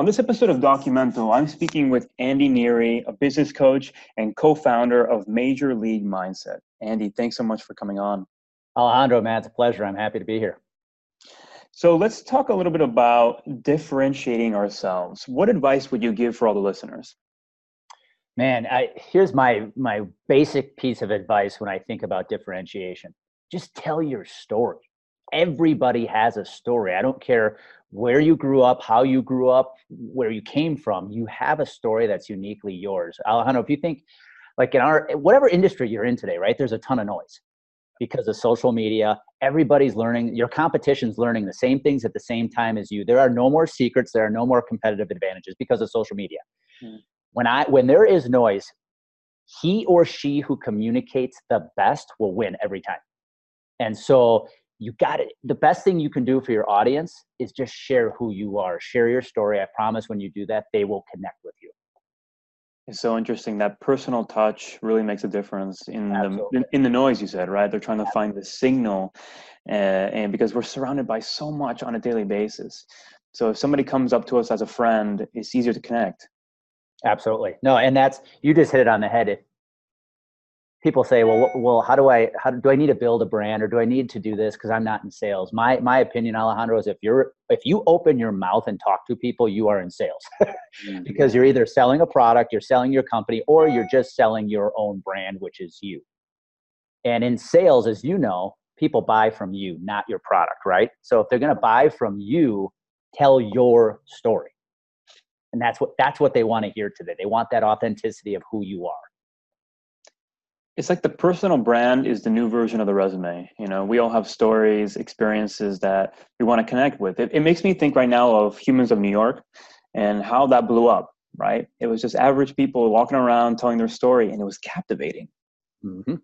On this episode of Documento, I'm speaking with Andy Neary, a business coach and co founder of Major League Mindset. Andy, thanks so much for coming on. Alejandro, man, it's a pleasure. I'm happy to be here. So let's talk a little bit about differentiating ourselves. What advice would you give for all the listeners? Man, I, here's my my basic piece of advice when I think about differentiation. Just tell your story. Everybody has a story. I don't care where you grew up, how you grew up, where you came from, you have a story that's uniquely yours. Alejandro, if you think like in our whatever industry you're in today, right? There's a ton of noise because of social media. Everybody's learning, your competition's learning the same things at the same time as you. There are no more secrets, there are no more competitive advantages because of social media. Mm. When I when there is noise, he or she who communicates the best will win every time. And so you got it. The best thing you can do for your audience is just share who you are, share your story. I promise when you do that, they will connect with you. It's so interesting that personal touch really makes a difference in Absolutely. the in, the noise you said, right? They're trying to find the signal, uh, and because we're surrounded by so much on a daily basis, so if somebody comes up to us as a friend, it's easier to connect. Absolutely, no, and that's you just hit it on the head. If people say, well, well, how do I, how do I need to build a brand or do I need to do this? Cause I'm not in sales. My, my opinion, Alejandro, is if you're, if you open your mouth and talk to people, you are in sales mm-hmm. because you're either selling a product, you're selling your company, or you're just selling your own brand, which is you. And in sales, as you know, people buy from you, not your product, right? So if they're going to buy from you, tell your story. And that's what, that's what they want to hear today. They want that authenticity of who you are it's like the personal brand is the new version of the resume. You know we all have stories experiences that we want to connect with. It, it makes me think right now of humans of new york and how that blew up right? It was just average people walking around telling their story and it was captivating. Mm-hmm.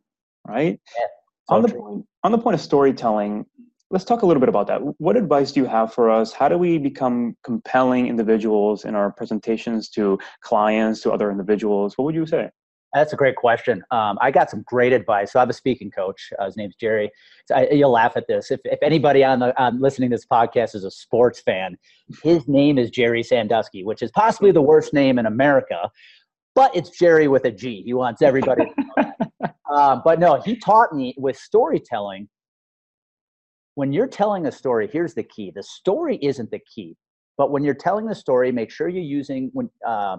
right? Yeah, on the point on the point of storytelling let's talk a little bit about that. What advice do you have for us? How do we become compelling individuals in our presentations to clients to other individuals? What would you say that's a great question. Um, I got some great advice. So I have a speaking coach. Uh, his name's Jerry. So I, you'll laugh at this. If, if anybody on the on listening to this podcast is a sports fan, his name is Jerry Sandusky, which is possibly the worst name in America, but it's Jerry with a G. He wants everybody. um, but no, he taught me with storytelling. When you're telling a story, here's the key: the story isn't the key, but when you're telling the story, make sure you're using when, uh,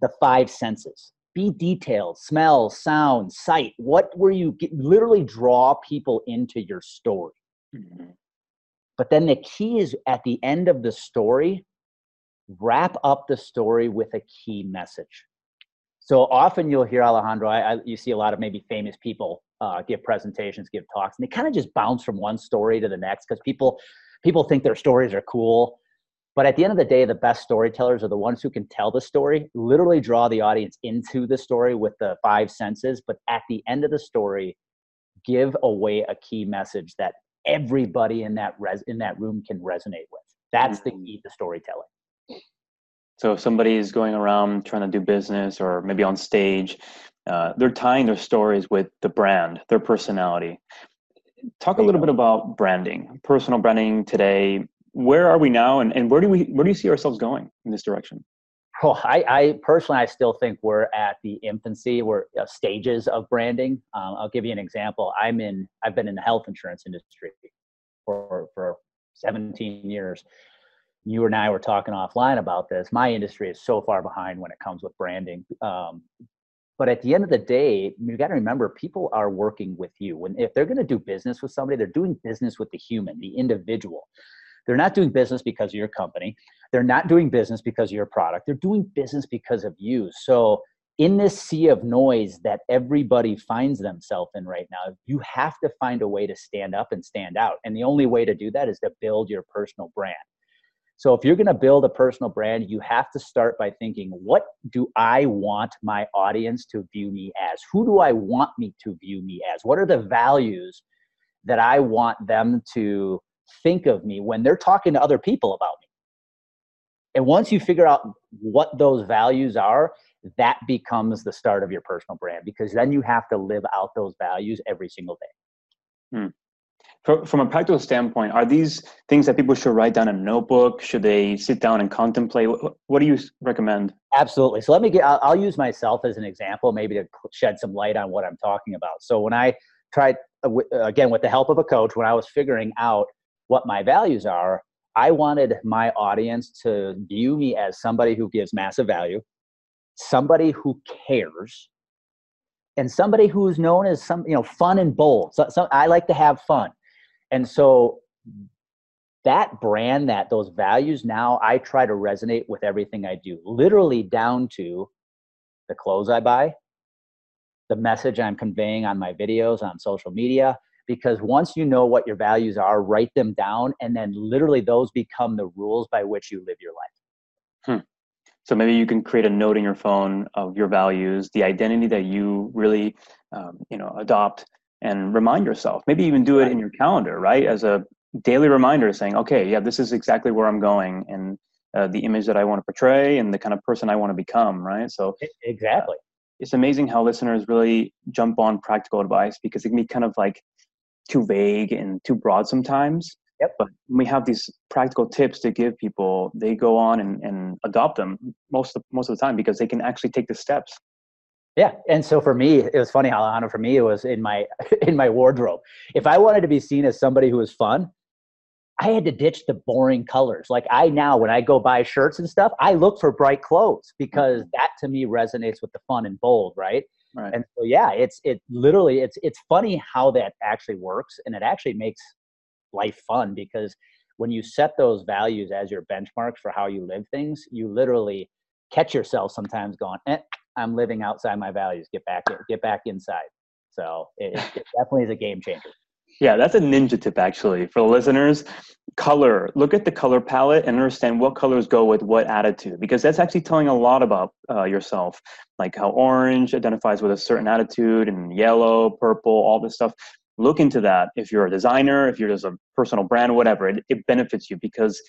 the five senses be detailed smell sound sight. What were you get, literally draw people into your story. Mm-hmm. but then the key is at the end of the story wrap up the story with a key message. So often you'll hear alejandro I, I, you see a lot of maybe famous people uh, give presentations give talks and they kind of just bounce from one story to the next because people people think their stories are cool but at the end of the day, the best storytellers are the ones who can tell the story, literally draw the audience into the story with the five senses. But at the end of the story, give away a key message that everybody in that res- in that room can resonate with. That's the mm-hmm. key to storytelling. So if somebody is going around trying to do business or maybe on stage, uh, they're tying their stories with the brand, their personality. Talk a little bit about branding, personal branding today where are we now and, and where do we where do you see ourselves going in this direction? Well i, I personally i still think we're at the infancy we're uh, stages of branding. Um, i'll give you an example. I'm in i've been in the health insurance industry for for 17 years. You and i were talking offline about this. My industry is so far behind when it comes with branding. Um, but at the end of the day you got to remember people are working with you. When if they're going to do business with somebody they're doing business with the human the individual they're not doing business because of your company. They're not doing business because of your product. They're doing business because of you. So, in this sea of noise that everybody finds themselves in right now, you have to find a way to stand up and stand out. And the only way to do that is to build your personal brand. So, if you're going to build a personal brand, you have to start by thinking, what do I want my audience to view me as? Who do I want me to view me as? What are the values that I want them to think of me when they're talking to other people about me. And once you figure out what those values are, that becomes the start of your personal brand because then you have to live out those values every single day. Hmm. from a practical standpoint, are these things that people should write down in a notebook? Should they sit down and contemplate? What, do you recommend? Absolutely. So let me get, I'll, I'll, use myself as an example, maybe to shed some light on what I'm talking about. So when I tried, uh, again, with the help of a coach, when I was figuring out what my values are, I wanted my audience to view me as somebody who gives massive value, somebody who cares, and somebody who's known as some, you know, fun and bold. So, so I like to have fun. And so that brand, that those values now I try to resonate with everything I do, literally down to the clothes I buy, the message I'm conveying on my videos on social media. Because once you know what your values are, write them down, and then literally those become the rules by which you live your life. Hmm. So maybe you can create a note in your phone of your values, the identity that you really, um, you know, adopt, and remind yourself. Maybe even do it in your calendar, right? As a daily reminder, saying, "Okay, yeah, this is exactly where I'm going," and uh, the image that I want to portray, and the kind of person I want to become, right? So exactly. Uh, it's amazing how listeners really jump on practical advice because it can be kind of like too vague and too broad sometimes. Yep. But when we have these practical tips to give people, they go on and, and adopt them most of, most of the time because they can actually take the steps. Yeah, and so for me, it was funny, Alejandro. For me, it was in my in my wardrobe. If I wanted to be seen as somebody who was fun, I had to ditch the boring colors. Like I now, when I go buy shirts and stuff, I look for bright clothes because mm-hmm. that to me resonates with the fun and bold, right? Right. And so yeah, it's it literally it's it's funny how that actually works, and it actually makes life fun because when you set those values as your benchmarks for how you live things, you literally catch yourself sometimes going, eh, I'm living outside my values. Get back, get back inside. So it, it definitely is a game changer. Yeah, that's a ninja tip actually for the listeners. Color. Look at the color palette and understand what colors go with what attitude, because that's actually telling a lot about uh, yourself. Like how orange identifies with a certain attitude, and yellow, purple, all this stuff. Look into that. If you're a designer, if you're just a personal brand, whatever, it, it benefits you because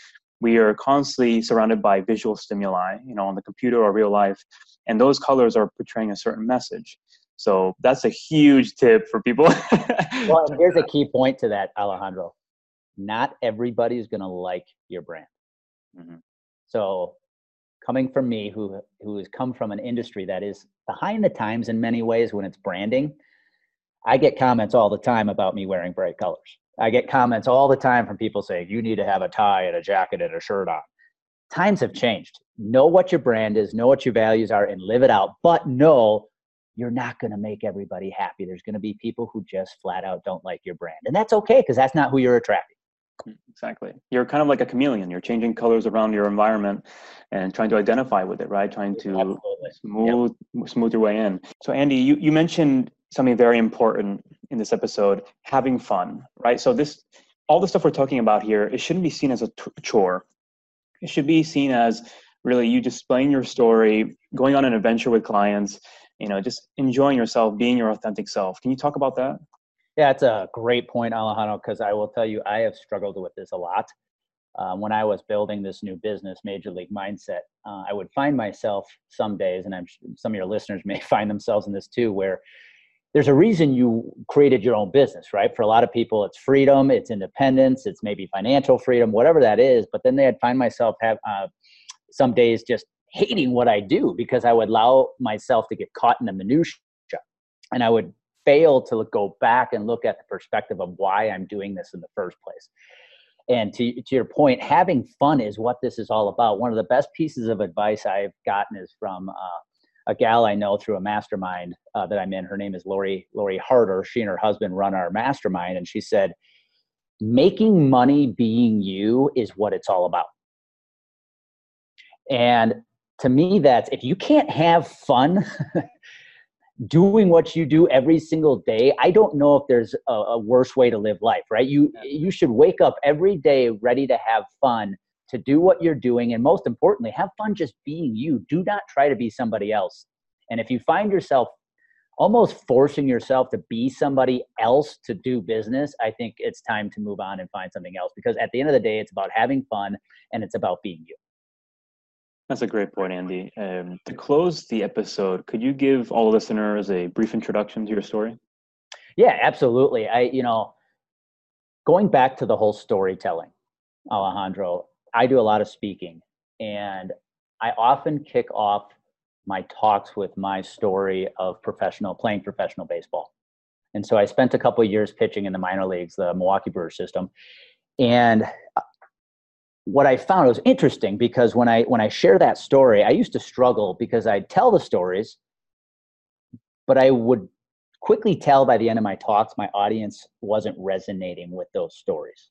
we are constantly surrounded by visual stimuli, you know, on the computer or real life, and those colors are portraying a certain message. So that's a huge tip for people. well, here's a key point to that, Alejandro. Not everybody is going to like your brand. Mm-hmm. So, coming from me, who who has come from an industry that is behind the times in many ways when it's branding, I get comments all the time about me wearing bright colors. I get comments all the time from people saying, you need to have a tie and a jacket and a shirt on. Times have changed. Know what your brand is, know what your values are, and live it out. But know you're not going to make everybody happy. There's going to be people who just flat out don't like your brand. And that's okay because that's not who you're attracting. Mm, exactly. You're kind of like a chameleon. You're changing colors around your environment and trying to identify with it, right? Trying to Absolutely. smooth yep. smooth your way in. So Andy, you, you mentioned something very important in this episode having fun right so this all the stuff we're talking about here it shouldn't be seen as a t- chore it should be seen as really you displaying your story going on an adventure with clients you know just enjoying yourself being your authentic self can you talk about that yeah it's a great point alejandro because i will tell you i have struggled with this a lot uh, when i was building this new business major league mindset uh, i would find myself some days and i'm some of your listeners may find themselves in this too where there's a reason you created your own business, right? For a lot of people, it's freedom, it's independence, it's maybe financial freedom, whatever that is. But then they'd find myself have uh, some days just hating what I do because I would allow myself to get caught in the minutia, and I would fail to go back and look at the perspective of why I'm doing this in the first place. And to, to your point, having fun is what this is all about. One of the best pieces of advice I've gotten is from uh, a gal I know through a mastermind uh, that I'm in. Her name is Lori Lori Harder. She and her husband run our mastermind, and she said, "Making money being you is what it's all about." And to me, that's if you can't have fun doing what you do every single day, I don't know if there's a, a worse way to live life. Right? You you should wake up every day ready to have fun to do what you're doing and most importantly have fun just being you do not try to be somebody else and if you find yourself almost forcing yourself to be somebody else to do business i think it's time to move on and find something else because at the end of the day it's about having fun and it's about being you that's a great point andy um, to close the episode could you give all listeners a brief introduction to your story yeah absolutely i you know going back to the whole storytelling, Alejandro, I do a lot of speaking and I often kick off my talks with my story of professional playing professional baseball. And so I spent a couple years pitching in the minor leagues, the Milwaukee Brewers system. And what I found was interesting because when I when I share that story, I used to struggle because I'd tell the stories, but I would quickly tell by the end of my talks my audience wasn't resonating with those stories.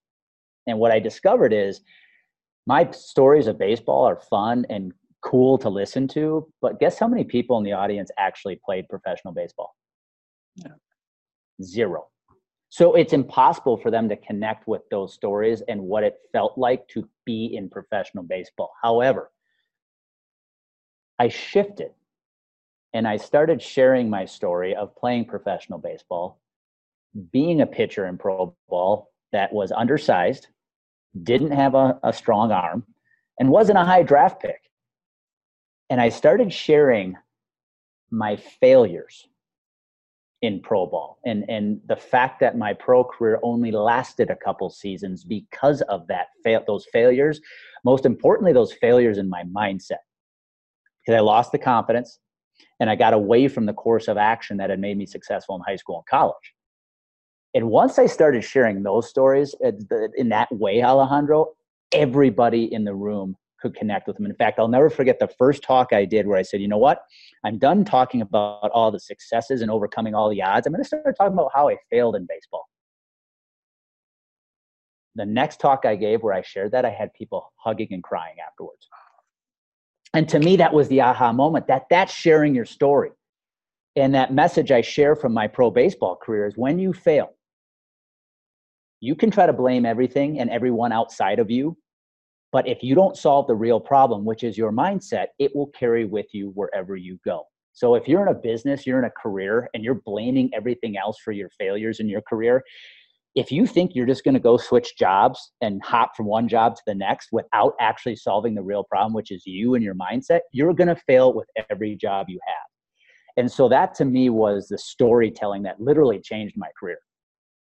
And what I discovered is my stories of baseball are fun and cool to listen to, but guess how many people in the audience actually played professional baseball? Yeah. Zero. So it's impossible for them to connect with those stories and what it felt like to be in professional baseball. However, I shifted and I started sharing my story of playing professional baseball, being a pitcher in pro ball that was undersized, didn't have a, a strong arm, and wasn't a high draft pick. And I started sharing my failures in pro ball. And and the fact that my pro career only lasted a couple seasons because of that fail those failures most importantly those failures in my mindset. Because i lost the confidence and i got away from the course of action that had made me successful in high school and college. And once I started sharing those stories uh, in that way, Alejandro, everybody in the room could connect with them. In fact, I'll never forget the first talk I did where I said, you know what? I'm done talking about all the successes and overcoming all the odds. I'm going to start talking about how I failed in baseball. The next talk I gave where I shared that, I had people hugging and crying afterwards. And to me, that was the aha moment that that's sharing your story. And that message I share from my pro baseball career is when you fail, you can try to blame everything and everyone outside of you. But if you don't solve the real problem, which is your mindset, it will carry with you wherever you go. So if you're in a business, you're in a career, and you're blaming everything else for your failures in your career, if you think you're just going to go switch jobs and hop from one job to the next without actually solving the real problem, which is you and your mindset, you're going to fail with every job you have. And so that to me was the storytelling that literally changed my career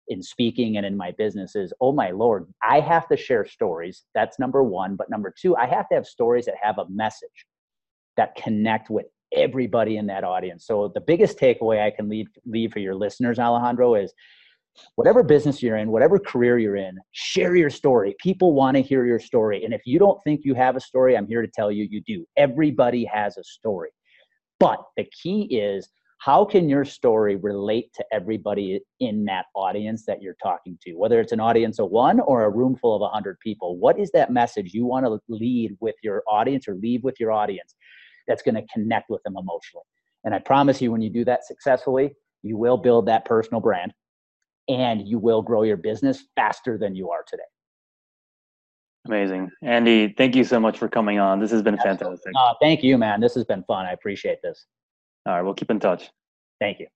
in speaking and in my business is oh my lord i have to share stories. That's number one. But number two i have to have stories that have a message that connect with everybody in that audience. So the biggest takeaway i can leave leave for your listeners alejandro is whatever business you're in whatever career you're in share your story. People want to hear your story. And if you don't think you have a story i'm here to tell you you do. Everybody has a story. But the key is how can your story relate to everybody in that audience that you're talking to? Whether it's an audience of one or a room full of 100 people what is that message you want to lead with your audience or leave with your audience that's going to connect with them emotionally? And i promise you when you do that successfully you will build that personal brand and you will grow your business faster than you are today. Amazing. Andy thank you so much for coming on. This has been fantastic. Uh, thank you man. This has been fun. I appreciate this all right, we'll keep in touch. Thank you.